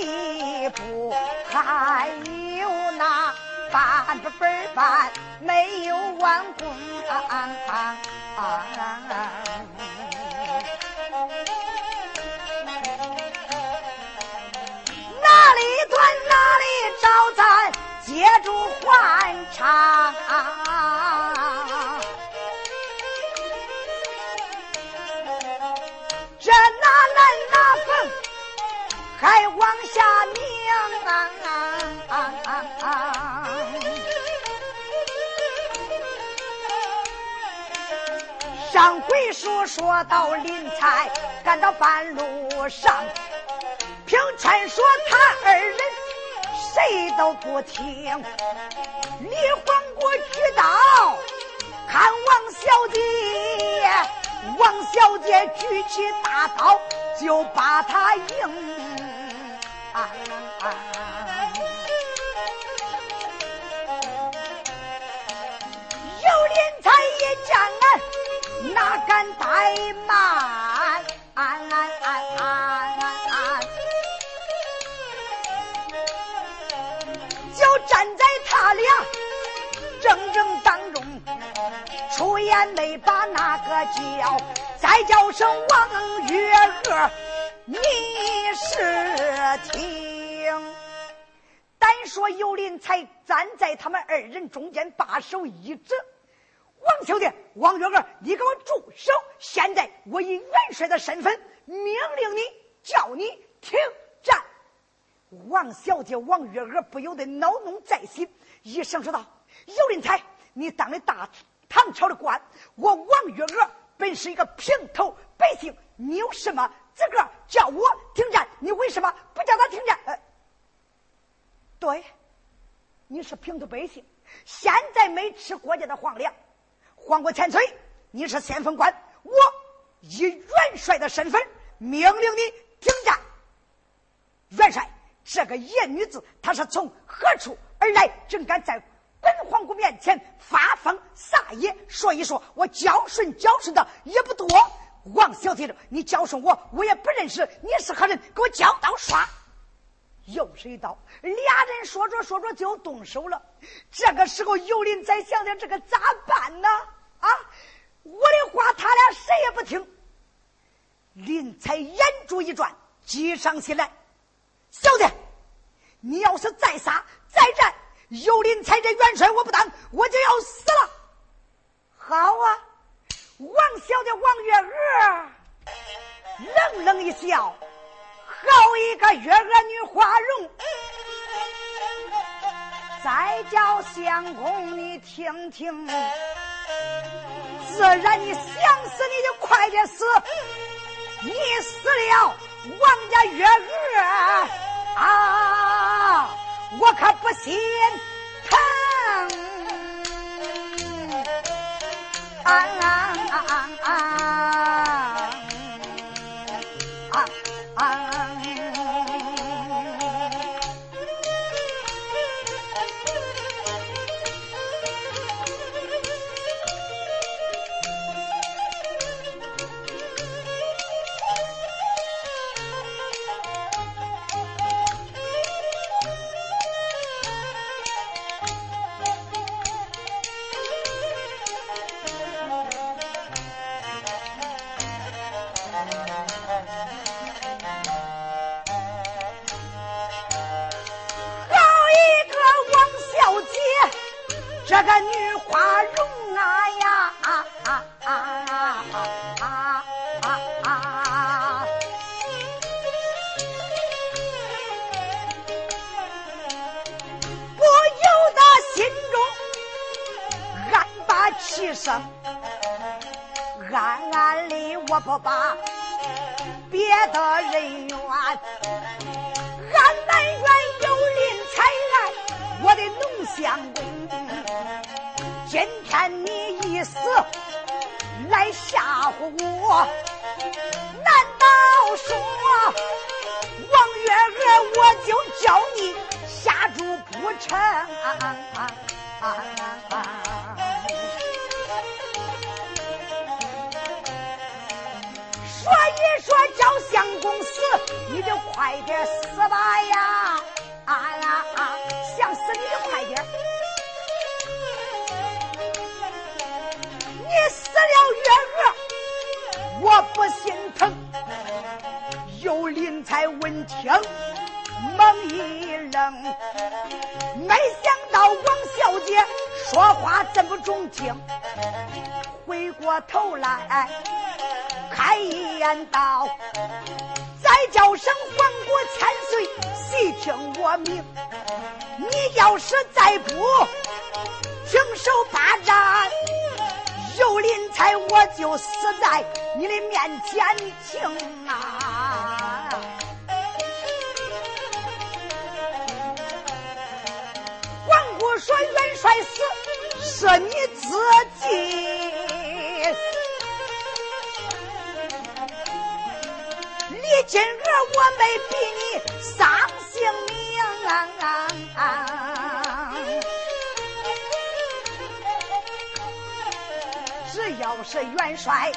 一步，还有那半本本半没有完工。哪里断哪里找咱接住换唱，还往下拧啊！上回书说到林才赶到半路上。平川说他二人谁都不听，李黄国举刀看王小姐，王小姐举起大刀就把他迎。有林才一见俺，哪敢怠慢？就站在他俩正正当中，出言没把那个叫，再叫声王月娥，你是听。单说尤林才站在他们二人中间，把手一指：“王小姐，王月娥，你给我住手！现在我以元帅的身份命令你，叫你停战。”王小姐王月娥不由得恼怒在心，一声说道：“尤林才，你当了大唐朝的官，我王月娥本是一个平头百姓，你有什么资格叫我停战？你为什么不叫他停战？”呃，对，你是平头百姓，现在没吃国家的皇粮，皇国千岁，你是先锋官，我以元帅的身份命令你停战，元帅。这个野女子，她是从何处而来？竟敢在本皇姑面前发疯撒野？说一说，我教训教训的也不多。王小姐，你教训我，我也不认识你是何人，给我教刀刷。又是一刀，俩人说着说着就动手了。这个时候，尤林在想想这个咋办呢？啊，我的话他俩谁也不听。林才眼珠一转，急上心来。小子，你要是再杀再战，有林才这元帅我不当，我就要死了。好啊，王小的王月娥冷冷一笑，好一个月娥女花容。再叫相公你听听，自然你想死你就快点死，你死了。王家月娥啊，我可不心疼啊啊啊啊啊。闻听，猛一愣，没想到王小姐说话这么中听，回过头来。开言道：“再叫声皇国千岁，细听我命。你要是再不停手霸占，有林才我就死在你的面前听啊！”说：“元帅死是你自己。”今儿我没逼你丧性命，只要是元帅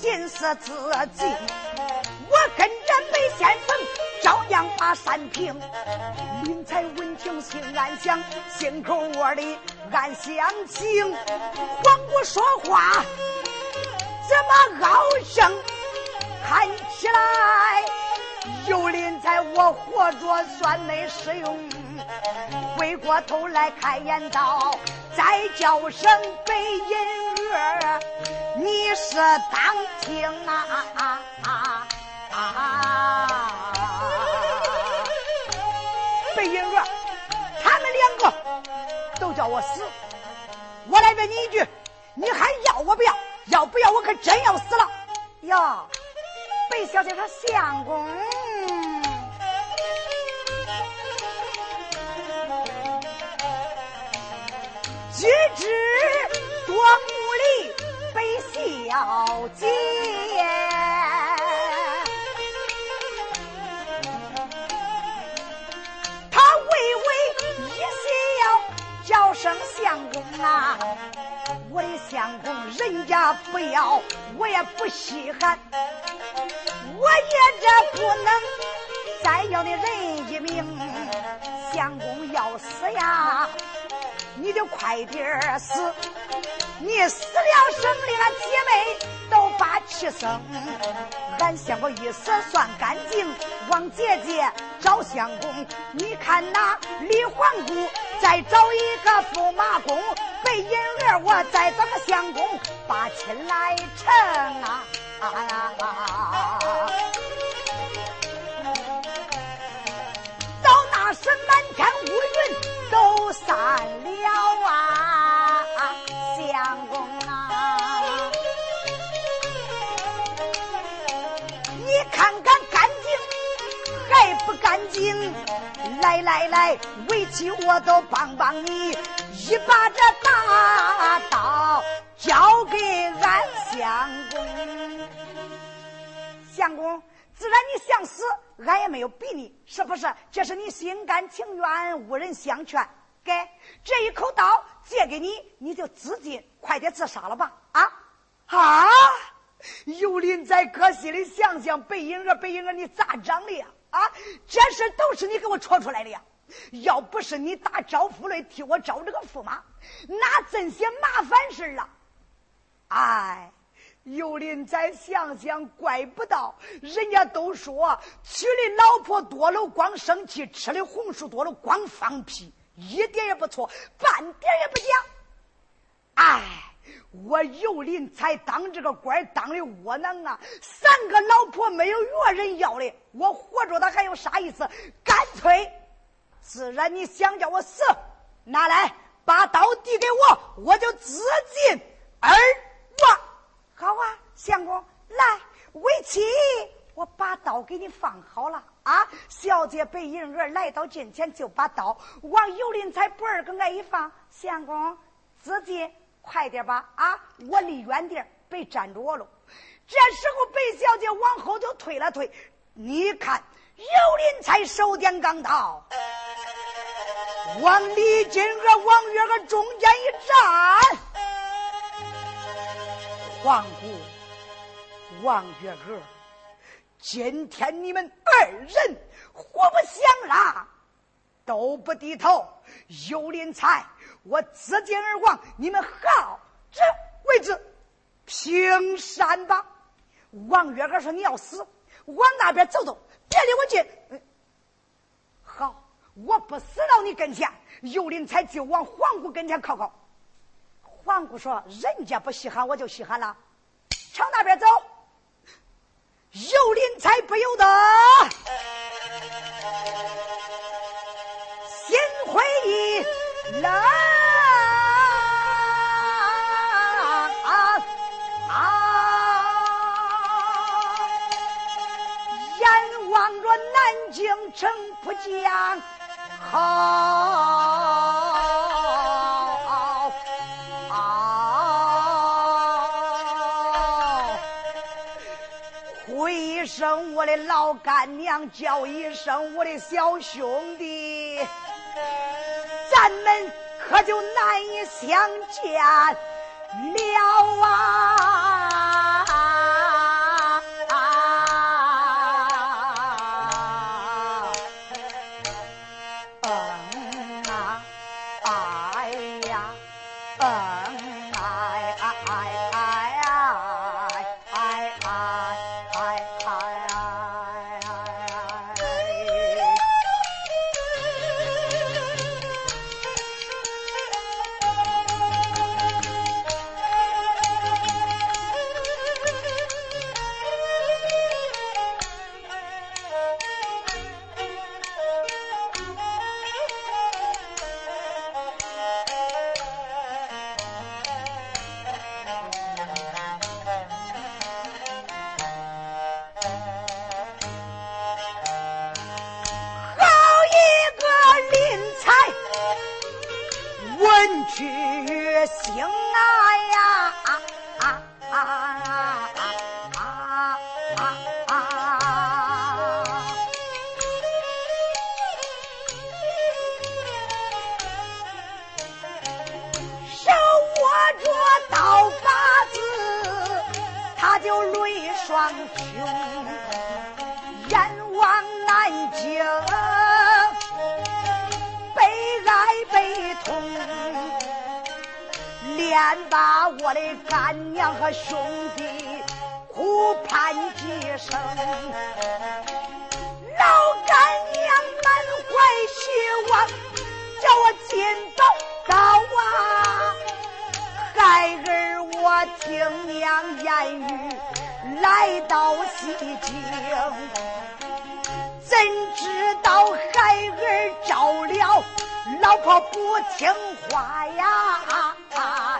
心思自己，我跟着梅先锋照样把山平。林才闻听心暗想，心口窝里暗相情。黄姑说话怎么傲声？看起来有林在我活着算没使用，回过头来开言道：“再叫声北银儿，你是当听啊啊啊啊！”北银儿，他们两个都叫我死，我来问你一句，你还要我不要？要不要？我可真要死了呀！北小姐她：“相公，举止多无礼，北小姐。相公啊。”我的相公，人家不要，我也不稀罕。我也这不能。再要你人一命。相公要死呀，你就快点死。你死了，省得俺姐妹都把气生。俺相公一死算干净。王姐姐找相公，你看那李皇姑再找一个驸马公。被银儿，我再怎么相公把亲来成啊！到那时满天乌云都散了啊！来来来，围棋我都帮帮你。一把这大刀交给俺相公，相公，自然你想死，俺也没有逼你，是不是？这是你心甘情愿，无人相劝。给这一口刀借给你，你就自尽，快点自杀了吧！啊啊！有林在可心里想想，白银儿，白银儿，你咋长的呀？啊，这事都是你给我戳出来的呀！要不是你打招呼来替我招这个驸马，哪这些麻烦事了？哎，有林再想想，怪不到人家都说娶的老婆多了光生气，吃的红薯多了光放屁，一点也不错，半点也不假。哎，我有林才当这个官当的窝囊啊！三个老婆没有一个人要的，我活着的还有啥意思？干脆。自然你想叫我死，拿来把刀递给我，我就自尽。二王，好啊，相公，来，为妻，我把刀给你放好了啊。小姐白银儿来到近前，就把刀往尤林才脖儿跟那一放，相公，自己快点吧啊，我离远点别粘着我喽。这时候，白小姐往后就退了退，你看尤林才手点钢刀。往李金和王月娥中间一站，皇姑、王月娥，今天你们二人互不相让，都不低头。有林才，我自尽而亡，你们好这为之平山吧。王月娥说：“你要死，往那边走走，别离我近。”好。我不死到你跟前，尤林才就往皇姑跟前靠靠。皇姑说：“人家不稀罕，我就稀罕了。”朝那边走，尤林才不由得心灰意冷。京城不讲。好，呼一声我的老干娘，叫一声我的小兄弟，咱们可就难以相见了啊！行啊。把我的干娘和兄弟苦盼几声，老干娘满怀希望，叫我尽早到啊！孩儿，我听娘言语，来到西京，怎知道孩儿着了？老婆不听话呀！啊啊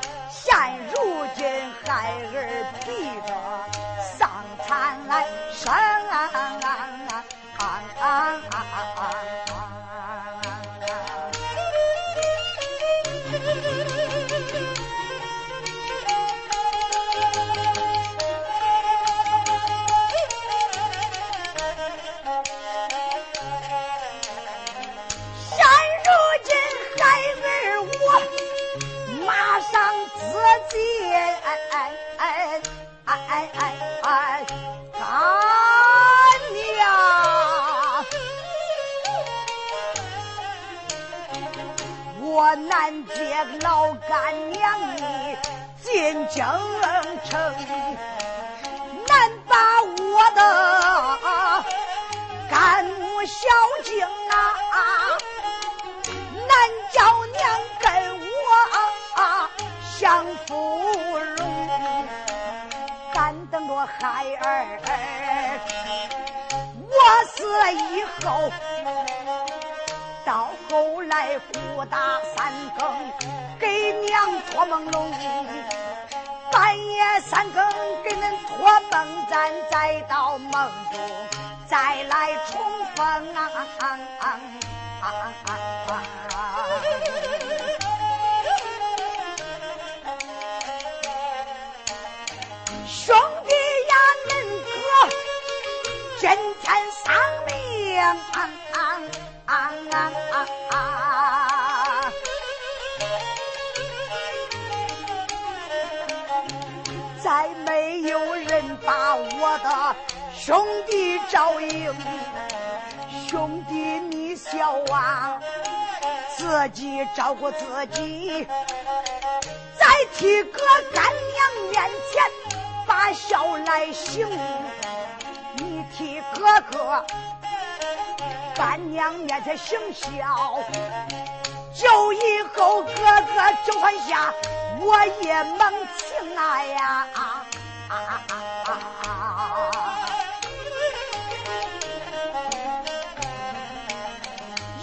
哎哎哎，干娘，我难接老干娘的进京城，难把我的干母孝敬啊。孩儿，我死了以后，到后来鼓打三更，给娘托梦龙；半夜三更给恁托梦，咱再到梦中再来重逢。今天丧命。再没有人把我的兄弟照应，兄弟你笑啊，自己照顾自己，在替哥干娘面前把笑来行，替哥哥。干娘面前行孝，就以后哥哥就算下，我也蒙情啊呀！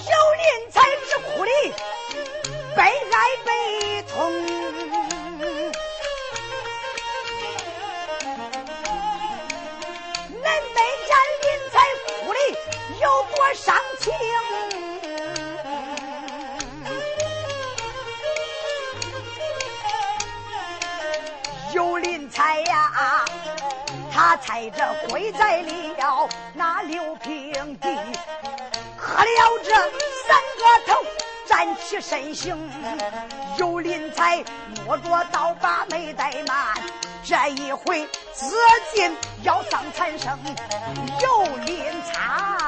有人才之哭的悲哀悲痛。伤情？有林才呀，他踩着跪在了那六平地，磕了这三个头，站起身形。有林才摸着刀把没怠慢，这一回自尽要丧残生。有林才。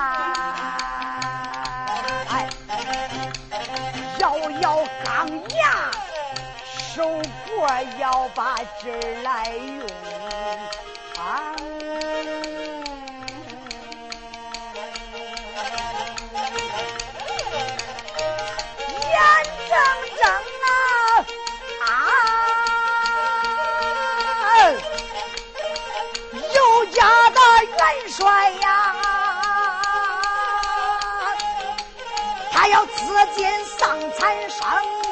要把纸来用，啊！眼睁睁啊啊！有家的元帅呀，他要自尽丧残生。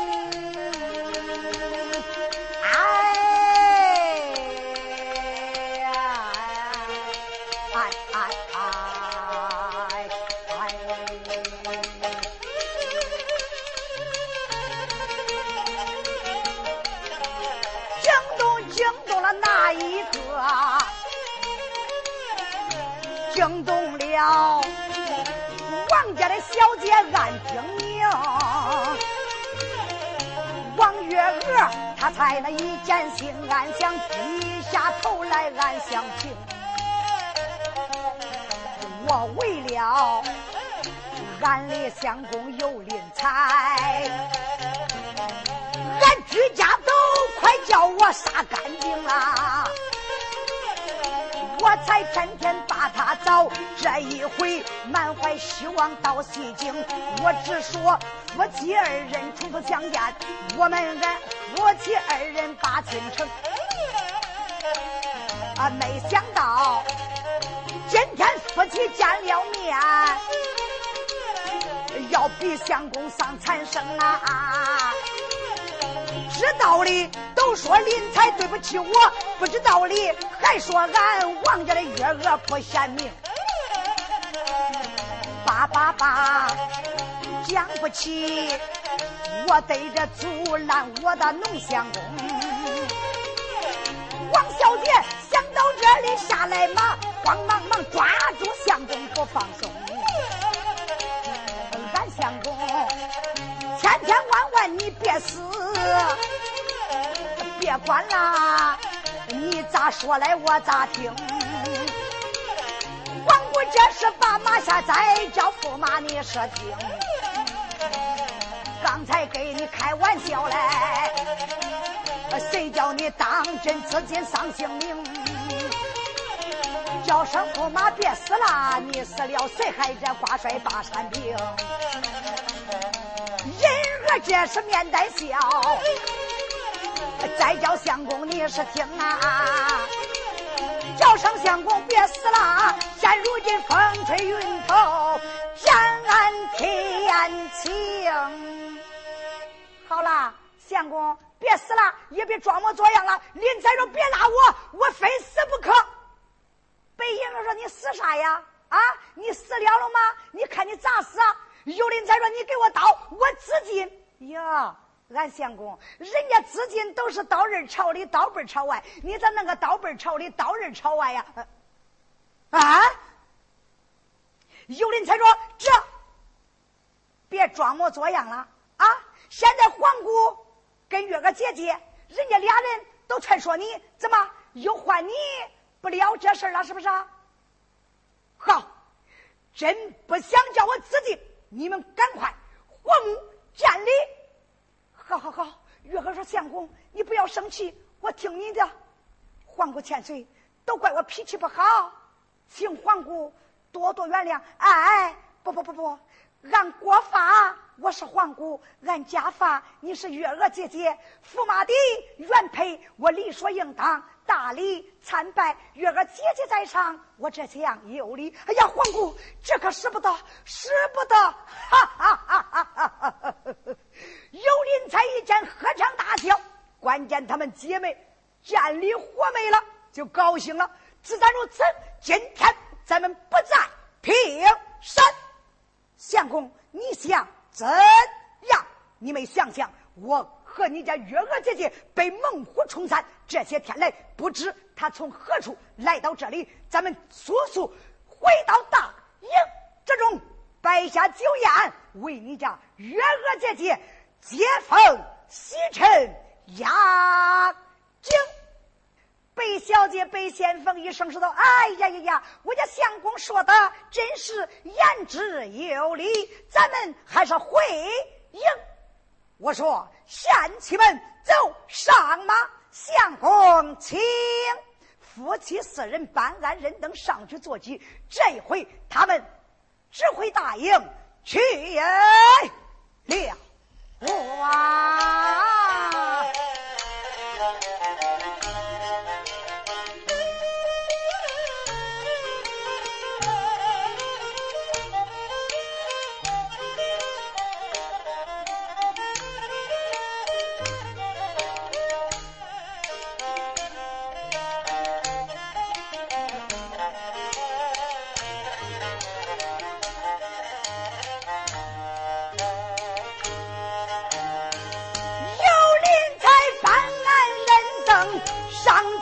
姐安听明，王月娥她才那一见心安想，低下头来暗相情。我为了俺的相公有林才，俺居家都快叫我杀干净了。我才天天把他找，这一回满怀希望到西京。我只说夫妻二人初次相见，我们俺夫妻二人把亲成。啊，没想到今天夫妻见了面，要比相公丧残生啊！知道的都说林才对不起我，不知道的还说俺王家的月娥不贤明。爸爸爸，讲不起，我对着阻拦我的农相公。王小姐想到这里下来马，慌忙忙抓住相公不放松。俺相公，千千万万你别死。别管啦，你咋说来我咋听。光顾这是把马下栽，叫驸马你说听。刚才给你开玩笑嘞，谁叫你当真自尽丧性命？叫声驸马别死了，你死了谁还这挂帅把山平？人儿这是面带笑。再叫相公，你是听啊！叫声相公，别死了！现如今风吹云头，天暗天晴。好了，相公，别死了，也别装模作样了。林才说：“别拉我，我非死不可。”北英说：“你死啥呀？啊，你死了了吗？你看你咋死啊？”尤林才说：“你给我刀，我自尽。”呀，俺相公，人家自尽都是刀刃朝里，刀背朝外，你咋弄个刀背朝里，刀刃朝外呀？啊！尤林才说：“这别装模作样了啊！现在皇姑。”跟月娥姐姐，人家俩人都劝说你，怎么又换你不了这事了？是不是？好，真不想叫我自尽，你们赶快皇母见礼。好好好，月娥说：“相公，你不要生气，我听你的。皇姑千岁，都怪我脾气不好，请皇姑多多原谅。哎，不不不不，按国法。”我是皇姑，按家法，你是月娥姐姐，驸马的原配，我理所应当大礼参拜。月儿姐姐在上，我这样有礼。哎呀，皇姑，这可使不得，使不得！哈哈哈哈哈哈！有林才一见，合唱大笑。关键他们姐妹见礼活没了，就高兴了。自然如此，今天咱们不在平山。相公，你想？怎样？你们想想，我和你家月娥姐姐被猛虎冲散，这些天来不知她从何处来到这里。咱们速速回到大营之中，摆下酒宴，为你家月娥姐姐接风洗尘压惊。贝小姐贝先锋一声说道：“哎呀呀呀！我家相公说的真是言之有理，咱们还是回营。我说贤妻们走上马，相公请。夫妻四人搬鞍人等上去坐骑，这回他们只会答应去了。哇！”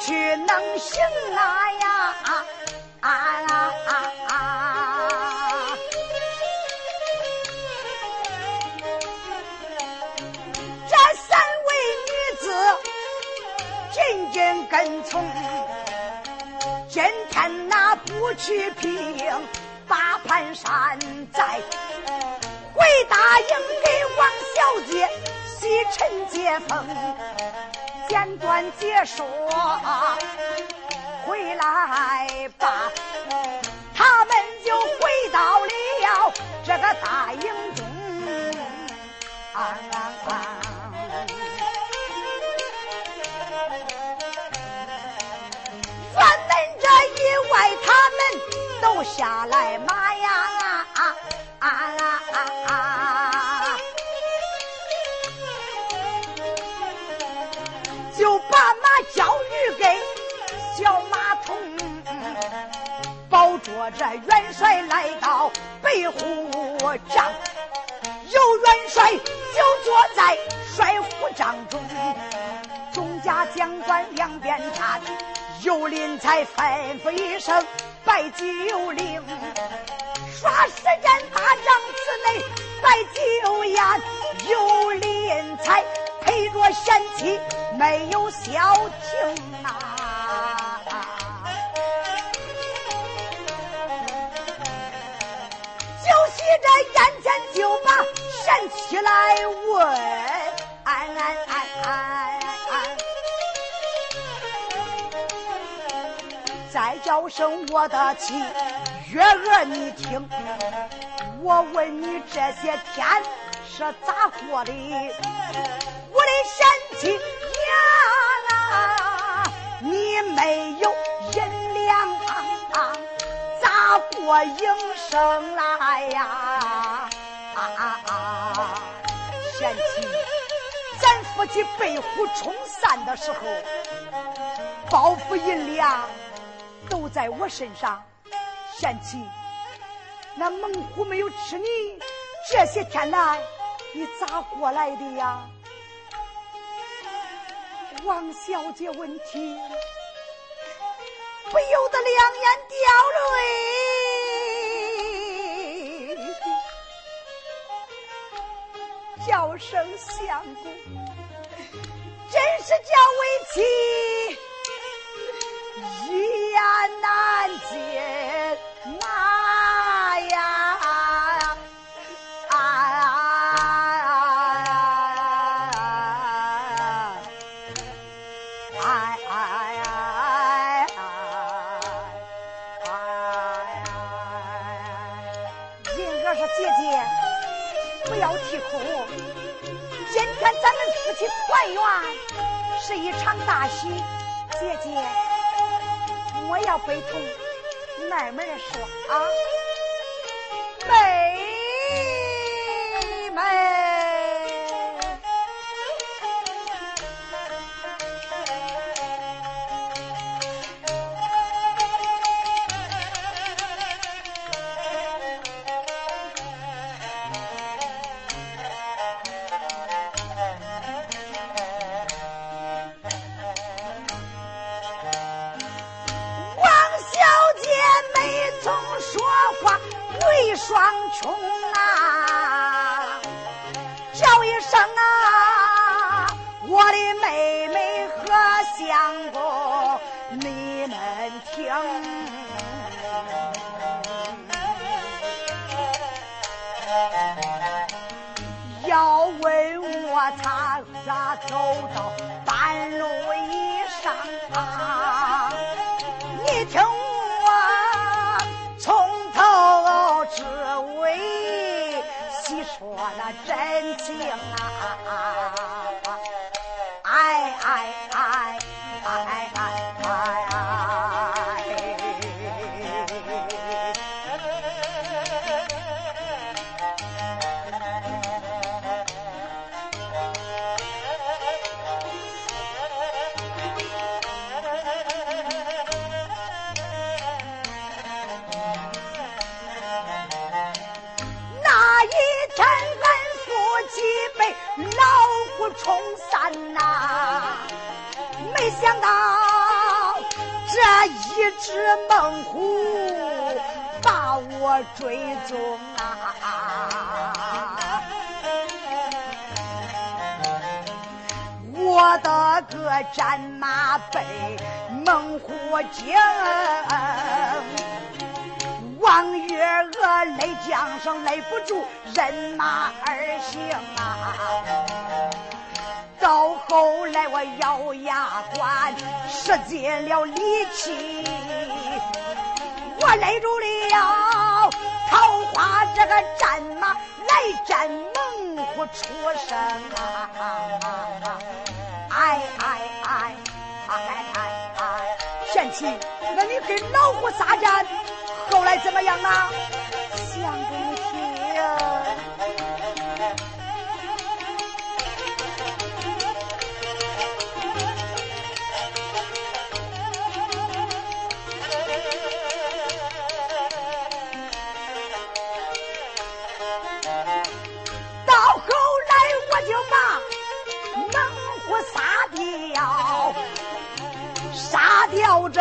去能行啊啊啊啊啊。这三位女子紧紧跟从今天那不去平八把盘山寨回答应给王小姐洗尘接风简短解说，回来吧，他们就回到了这个大营中。啊啊下来吗保着这元帅来到北虎帐，有元帅就坐在帅虎帐中，众家将官两边站，有林才吩咐一声。拜酒令，耍时间大帐子内摆酒宴，有林才陪着贤妻，没有消停啊！眼前就把贤妻来问。再叫声我的妻月娥，你听，我问你这些天是咋过的？我的贤妻娘啊，你没有银两，咋过营生来呀？啊啊啊！贤妻，咱夫妻被虎冲散的时候，包袱银两都在我身上。贤妻，那猛虎没有吃你，这些天来你咋过来的呀？王小姐问题，不由得两眼掉泪，叫声相公，真是叫为妻一言难尽。是一场大喜，姐姐，我要悲痛慢慢的说啊，妹。我的个战马被猛虎惊。王月娥泪江上勒不住，人马而行啊！到后来我咬牙关，使尽了力气，我勒住了桃花这个战马来战猛虎出声啊！哎哎哎哎哎哎！贤妻，那你跟老虎撒战？后来怎么样啊？想给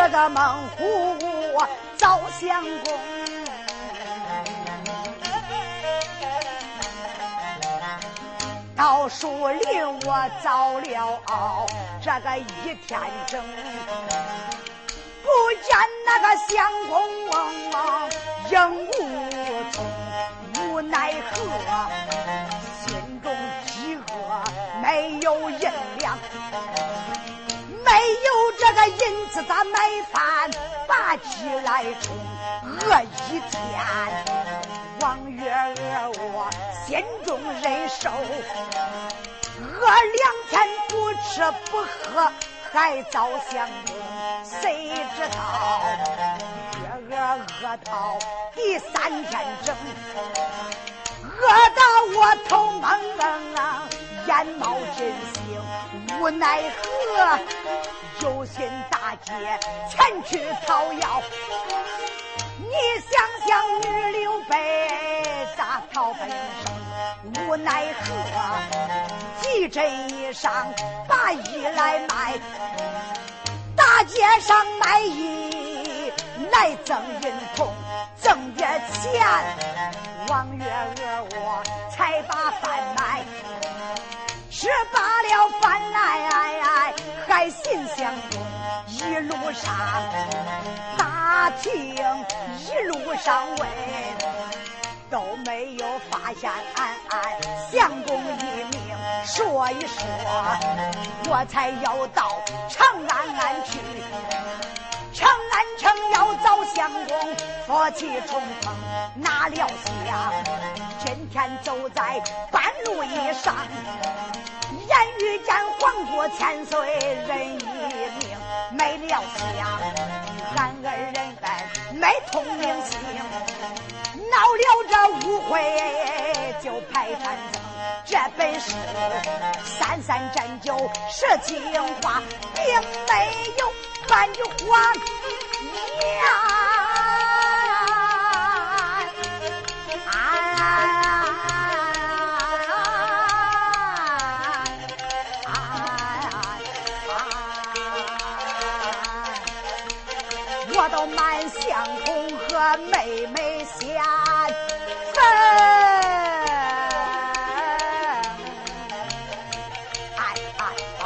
这个猛虎。赵相公到树林，我找了这个一天整，不见那个相公应无从，无奈何，心中饥饿，没有银两。没有这个银子，咋买饭？把鸡来充，饿一天。王月娥，我心中忍受，饿两天不吃不喝，还遭相公。谁知道月娥饿到第三天整，饿到我头蒙蒙啊！眼冒真星，无奈何，有心大姐前去讨要。你想想，女刘备咋逃本生？无奈何，急阵衣裳把衣来卖，大街上卖衣来赠银铜，挣点钱，王月娥我才把饭买。吃罢了饭来，还心相拥。一路上打听，一路上问，都没有发现俺相公一命。说一说，我才要到长安安去。长安城要遭相公，夫妻重逢，哪料想今天走在半路以上。言语间黄过千岁人一命，没料想俺二人来没通明心，闹了这误会就派反正。这本是三三针灸说情话，并没有半句谎言。相公和妹妹先分，哎哎哎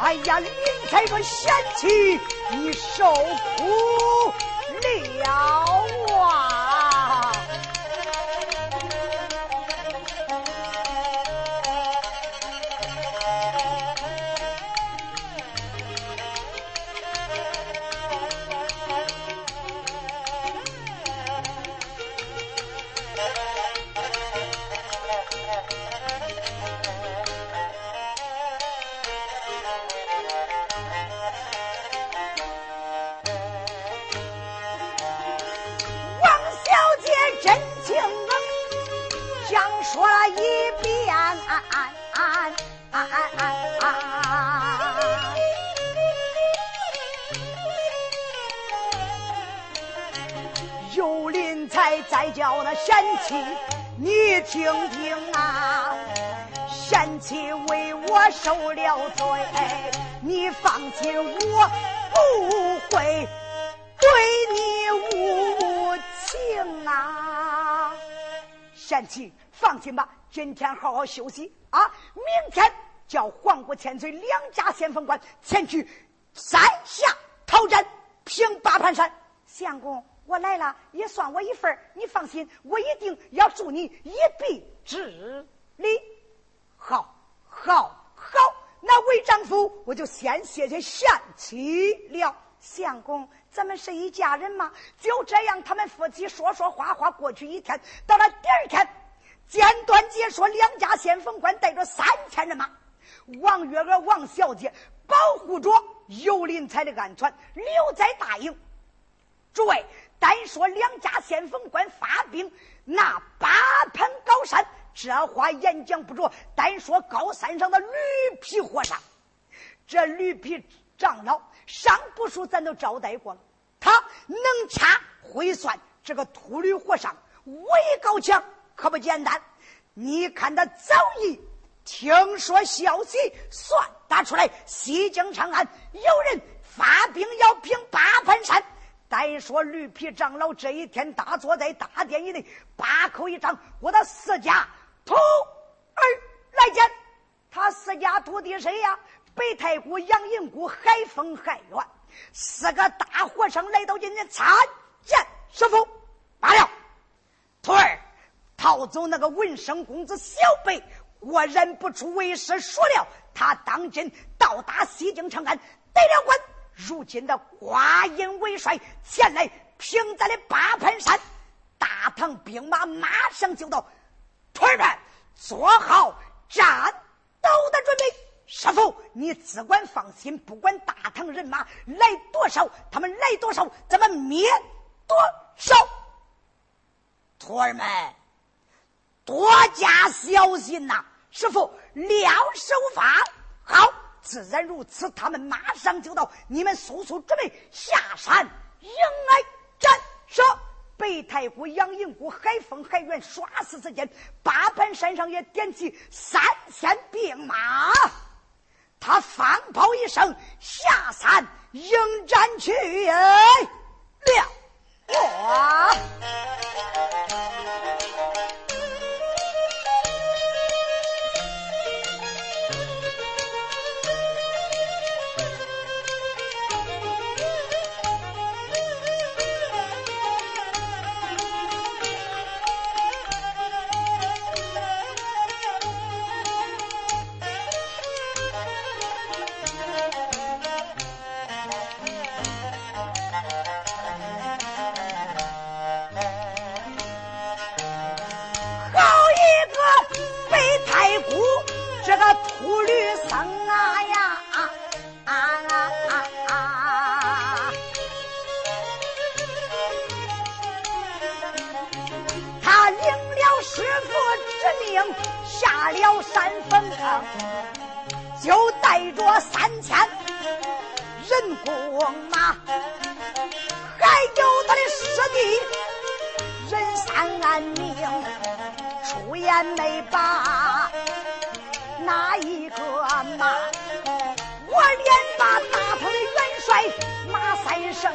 哎呀！林才说贤妻，你受苦你听听啊！贤妻为我受了罪，你放心，我不会对你无情啊！贤妻，放心吧，今天好好休息啊！明天叫黄国千岁两家先锋官前去山下讨战，平八盘山。相公。我来了，也算我一份你放心，我一定要助你一臂之力。好，好，好，那为丈夫，我就先谢谢贤妻了。相公，咱们是一家人嘛，就这样，他们夫妻说说话话。过去一天，到了第二天，简短解说，两家先锋官带着三千人马，王月娥、王小姐保护着尤林才的安全，留在大营。诸位。单说两家先锋官发兵那八盘高山，这话言讲不着。单说高山上的驴皮和尚，这驴皮长老上不说，咱都招待过了。他能掐会算，这个秃驴和尚武艺高强，可不简单。你看他早已听说消息，算打出来，西京长安有人发兵要平八盘山。再说绿皮长老这一天大坐在大殿以内，八口一张，我的四家徒儿来见。他四家徒弟谁呀？北太谷、杨银谷、海丰、海远，四个大和尚来到今天参见师傅。罢了，徒儿逃走那个文生公子小辈，我认不出为师，说了他当今到达西京长安，得了官。如今的挂印为帅前来平咱的八盘山，大唐兵马马上就到，徒儿们做好战斗的准备。师傅，你只管放心，不管大唐人马来多少，他们来多少，咱们灭多少。徒儿们多加小心呐！师傅两手法好，自然如此。他们马上就到，你们速速准备下山迎来战杀。北太谷、杨营谷、海丰、海远，唰死之间，八盘山上也点起三千兵马。他放炮一声，下山迎战去了。哇！就带着三千人工马，还有他的师弟任三安明，出言没把哪一个骂，我连把大头的。帅马三生，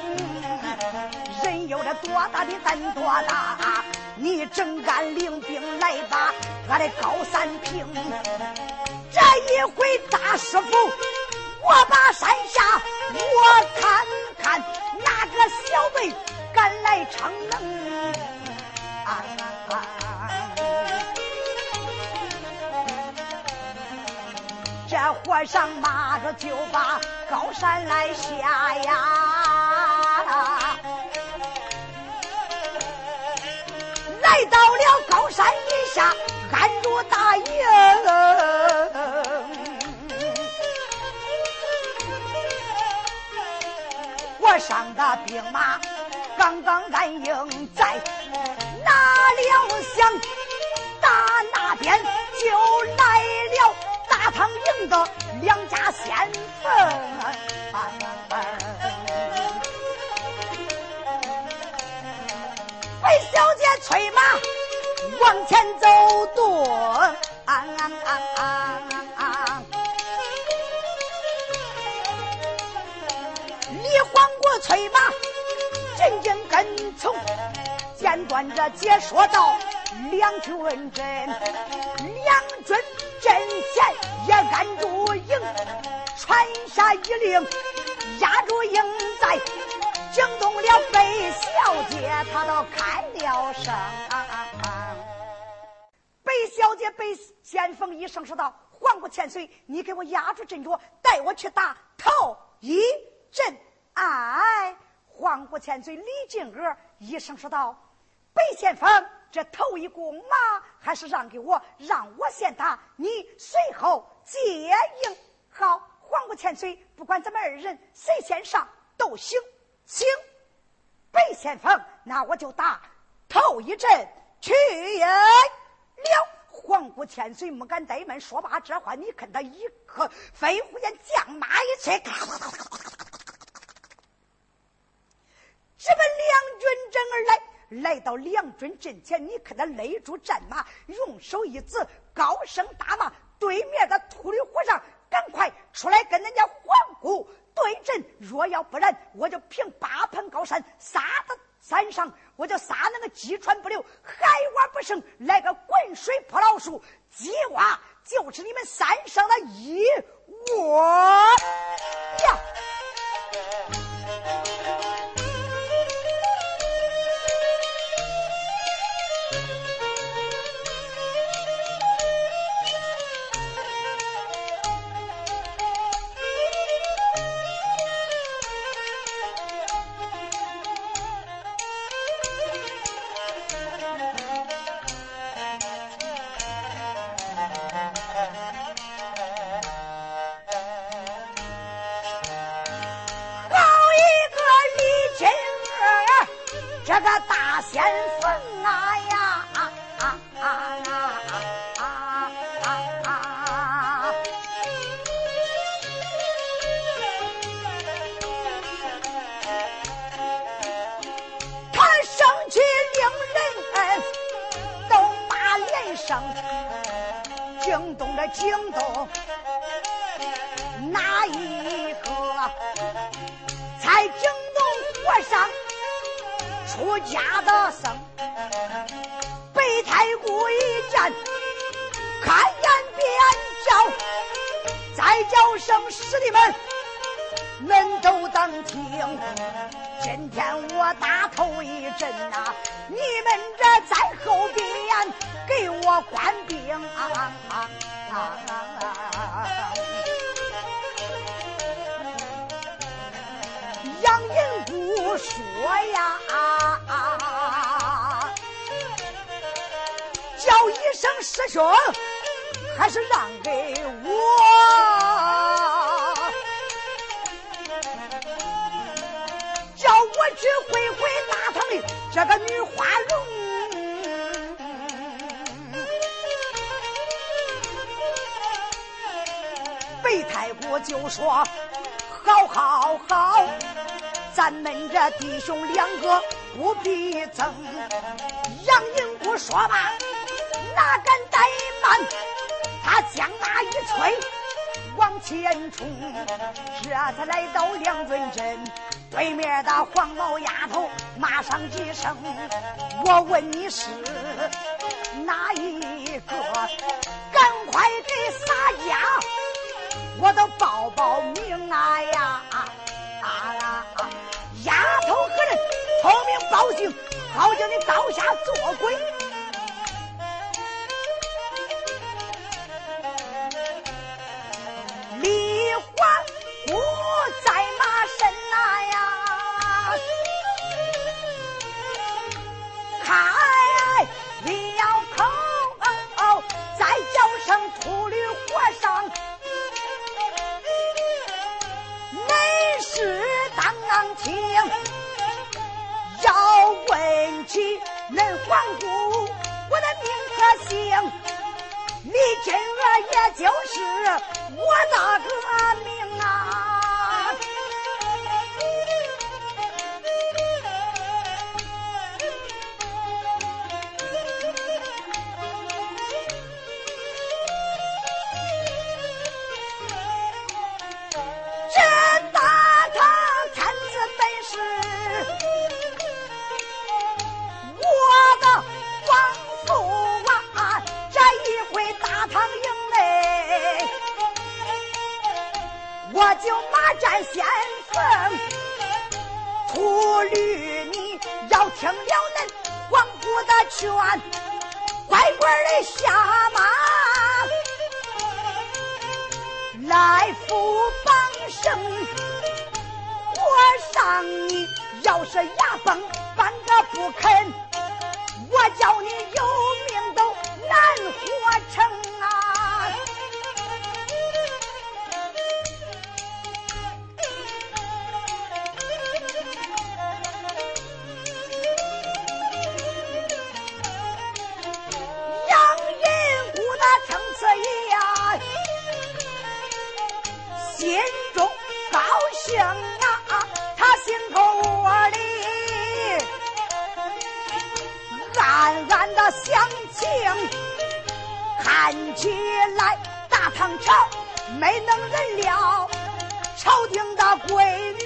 人有着多大的胆多大，你正敢领兵来把俺的高三平。这一回大师傅，我把山下我看看，哪个小辈敢来逞能？啊啊啊这和尚马着就把高山来下呀。来到了高山底下，安住大营。我上的兵马刚刚安营在，哪料想打那边就来了大唐营的两家先锋。魏小姐催马往前走啊催马紧紧跟从，简短着解说道：“两军阵，两军阵前也按住营，传下一令，压住营寨，惊动了贝小姐，她都开了声。贝小姐被先锋一声说道：‘黄不千岁，你给我压住阵脚，带我去打头一阵。’”哎，黄不千岁李靖娥一声说道：“白先锋，这头一弓马还是让给我，让我先打，你随后接应。好，黄姑千岁，不管咱们二人谁先上都行。行，白先锋，那我就打头一阵去了。黄姑千岁没敢怠慢，说罢这话，你看他一刻飞虎间将马一催。直奔两军阵而来，来到梁军阵前，你可得勒住战马，用手一指，高声大骂：“对面的秃驴和尚，赶快出来跟人家黄姑对阵！若要不然，我就凭八盘高山杀到山上，我就杀那个鸡喘不流，海蛙不胜，来个滚水泼老鼠，鸡蛙就是你们山上的一窝呀！”巅峰啊呀啊啊啊啊啊啊！他生气，令人都把脸上惊动了惊动。我家的生，北太姑一见，看眼便叫，再叫声师弟们。恁都当听，今天我打头一阵呐，你们这在后边给我官兵。杨说呀，叫一声师兄，还是让给我。叫我去会会大堂里这个女花容，北太姑就说：好好好，咱们这弟兄两个不必争。杨银姑说罢，哪敢怠慢？他将马一催，往前冲，这才来到梁尊镇。对面的黄毛丫头骂上几声，我问你是哪一个？赶快给洒家，我都报报名啊呀啊！丫头何人？聪明报姓，好叫你刀下做鬼。要问起恁皇姑，我的名和姓，你金娥也就是我那个名就马占先锋，秃驴，你要听了恁皇姑的劝，乖乖的下马来扶榜生。我上你要是牙崩半个不肯，我叫你有看起来大唐朝没能人了，朝廷的闺女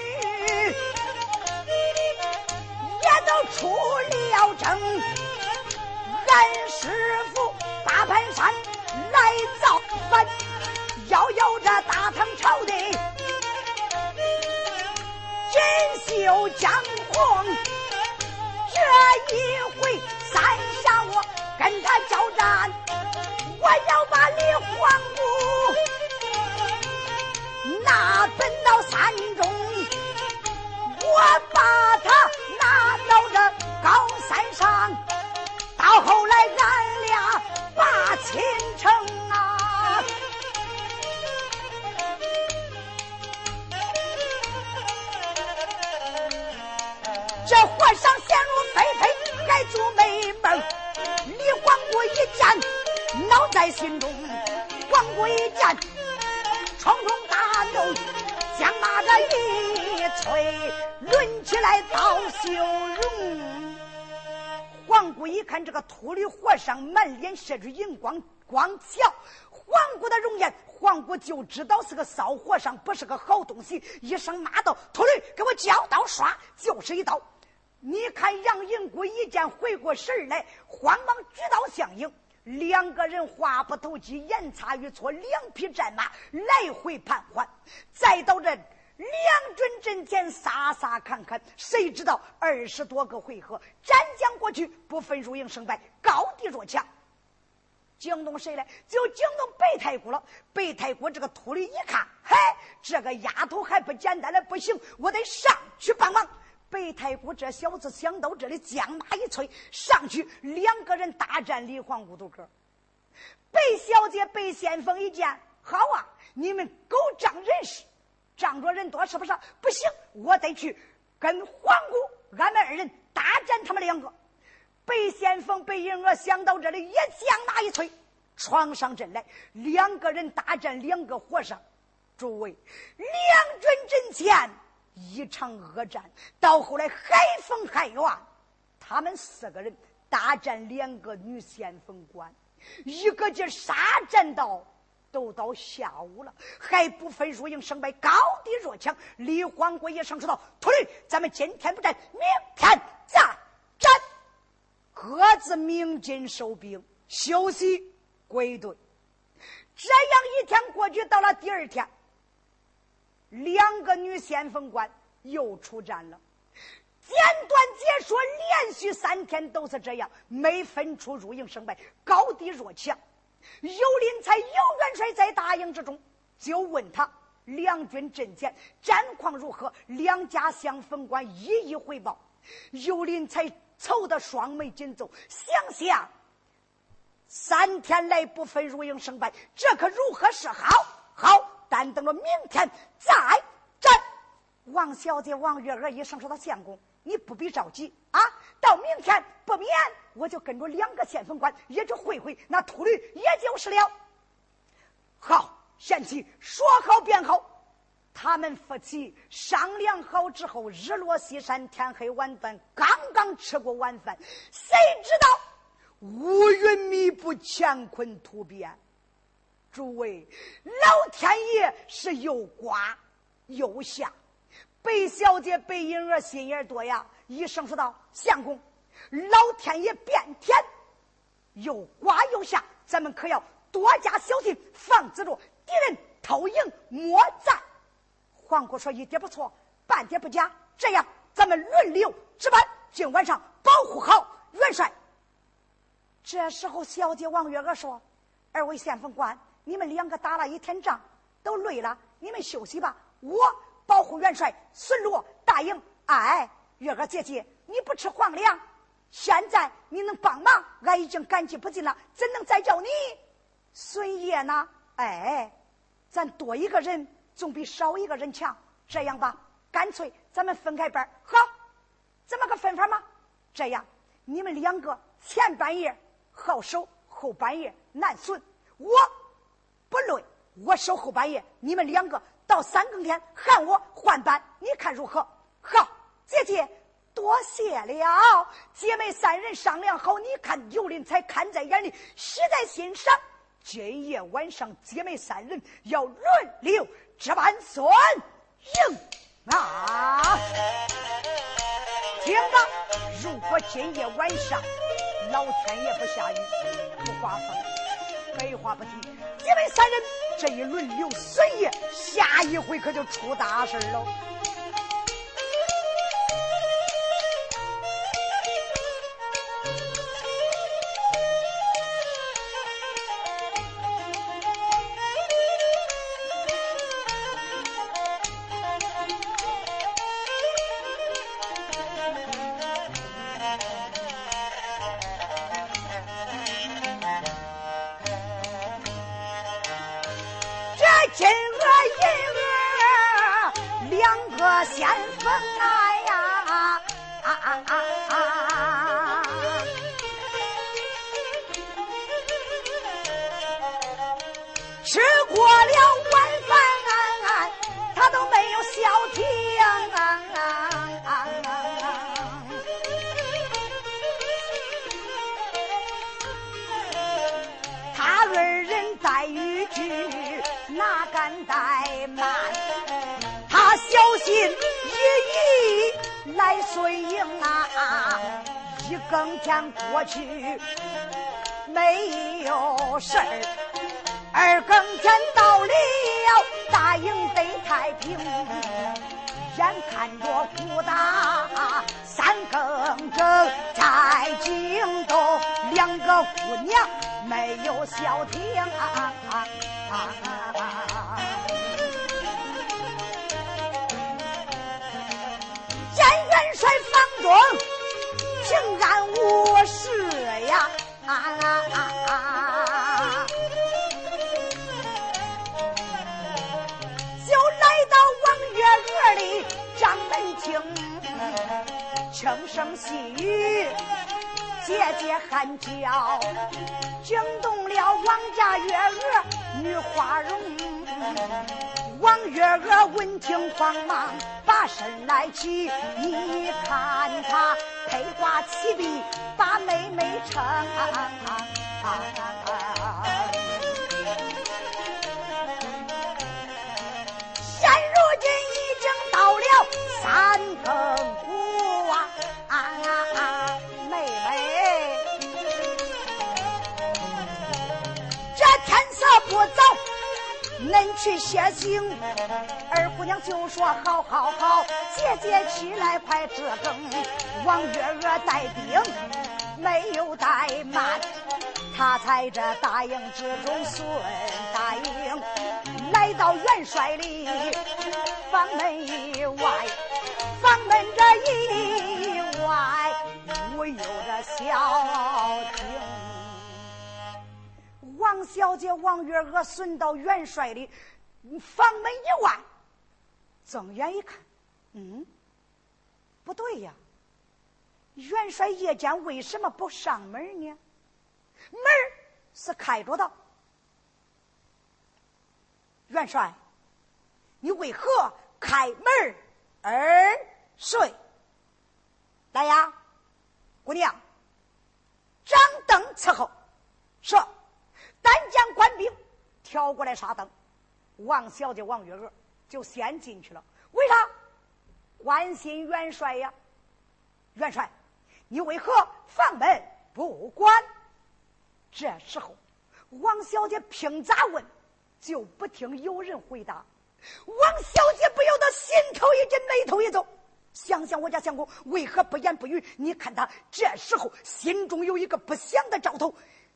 也都出了征，俺师傅大盘山来造反。遥遥这大唐朝的锦绣江红，这一回我要把李皇姑拿奔到山中，我把他拿到这高山上，到后来俺俩把亲成啊。这和尚陷入非非，该做美梦。李黄姑一见，恼在心中。黄姑一见，冲冲大怒，将马这一催，抡起来刀修容。皇姑一看这个秃驴和尚满脸射出银光，光瞧皇姑的容颜，皇姑就知道是个骚和尚，不是个好东西。一声骂道：“秃驴，给我交刀！”唰，就是一刀。你看杨银姑一见回过神来，慌忙举刀相迎。两个人话不投机，言差语错，两匹战马来回盘桓。再到这两军阵前，杀杀看看，谁知道二十多个回合斩将过去，不分输赢胜败，高低若强。惊动谁来？就惊动白太姑了。白太姑这个秃驴一看，嗨，这个丫头还不简单的不行，我得上去帮忙。白太姑这小子想到这里，将马一催，上去两个人大战李皇姑都哥。白小姐、白先锋一见，好啊，你们狗仗人势，仗着人多是不是？不行，我得去跟皇姑俺们二人大战他们两个。白先锋、白银娥想到这里，也将马一催，闯上阵来，两个人大战两个和尚。诸位，两军阵前。一场恶战，到后来海风海远，他们四个人大战两个女先锋官，一个劲杀战到都到下午了，还不分输赢胜败，高低若强。李黄国一声说道：“秃驴，咱们今天不战，明天再战。”各自鸣金收兵，休息归队。这样一天过去，到了第二天。两个女先锋官又出战了，简短解说，连续三天都是这样，没分出输赢胜败，高低若强。尤林才尤元帅在大营之中，就问他两军阵前战况如何，两家相锋官一一汇报。尤林才愁得双眉紧皱，想想三天来不分输赢胜败，这可如何是好？好。但等了明天再战。王小姐王月娥一声说道：“相公，你不必着急啊，到明天不免我就跟着两个先锋官也就会会那秃驴，也就是了。”好，贤妻说好便好。他们夫妻商量好之后，日落西山，天黑晚断，刚刚吃过晚饭，谁知道乌云密布，乾坤突变。诸位，老天爷是又刮又下。白小姐、白银儿心眼多呀，一声说道：“相公，老天爷变天，又刮又下，咱们可要多加小心，防止着敌人偷营摸战。”黄姑说：“一点不错，半点不假。这样，咱们轮流值班，今晚上保护好元帅。”这时候，小姐王月娥说：“二位先锋官。”你们两个打了一天仗，都累了，你们休息吧。我保护元帅巡逻大营。哎，月娥姐姐，你不吃皇粮，现在你能帮忙，俺已经感激不尽了，怎能再叫你孙爷呢？哎，咱多一个人总比少一个人强。这样吧，干脆咱们分开班好，怎么个分法吗？这样，你们两个前半夜好守，后半夜难损。我。不累，我守后半夜，你们两个到三更天喊我换班，你看如何？好，姐姐多谢了。姐妹三人商量好，你看尤林才看在眼里，喜在心上。今夜晚上，姐妹三人要轮流值班孙营啊！听吧，如果今夜晚上老天爷不下雨，不刮风。废话不提，姐妹三人这一轮流孙爷，下一回可就出大事了。心翼翼来随营啊，一更天过去没有事儿，二更天到了大营得太平。眼看着不大三更正，在京东两个姑娘没有消停。啊中平安无事呀。里张门厅，轻声细语，姐姐喊叫，惊动了王家月娥女花容。王月娥闻听慌忙把身来起，你看他披挂起笔把妹妹称。三更恁去歇醒。二姑娘就说：好好好，姐姐起来快这更。王月娥带兵没有怠慢，他在这大营之中顺大营，来到元帅里房门以外。房门这一外，无有这小。王小姐王月娥顺到元帅的房门一望，睁眼一看，嗯，不对呀，元帅夜间为什么不上门呢？门是开着的。元帅，你为何开门而？睡，来呀，姑娘，掌灯伺候。说，单将官兵挑过来杀灯。王小姐王月娥就先进去了。为啥？关心元帅呀。元帅，你为何房门不关？这时候，王小姐凭咋问，就不听有人回答。王小姐不由得心头一紧，眉头一皱。想想我家相公为何不言不语？你看他这时候心中有一个不祥的兆头，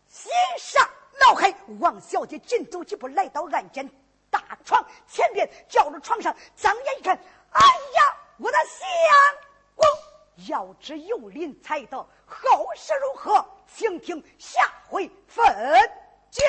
心上脑海。王小姐紧走几步来到案间大床前边，叫着床上，睁眼一看，哎呀，我的相公！要知有林才得，后事如何，请听下回分解。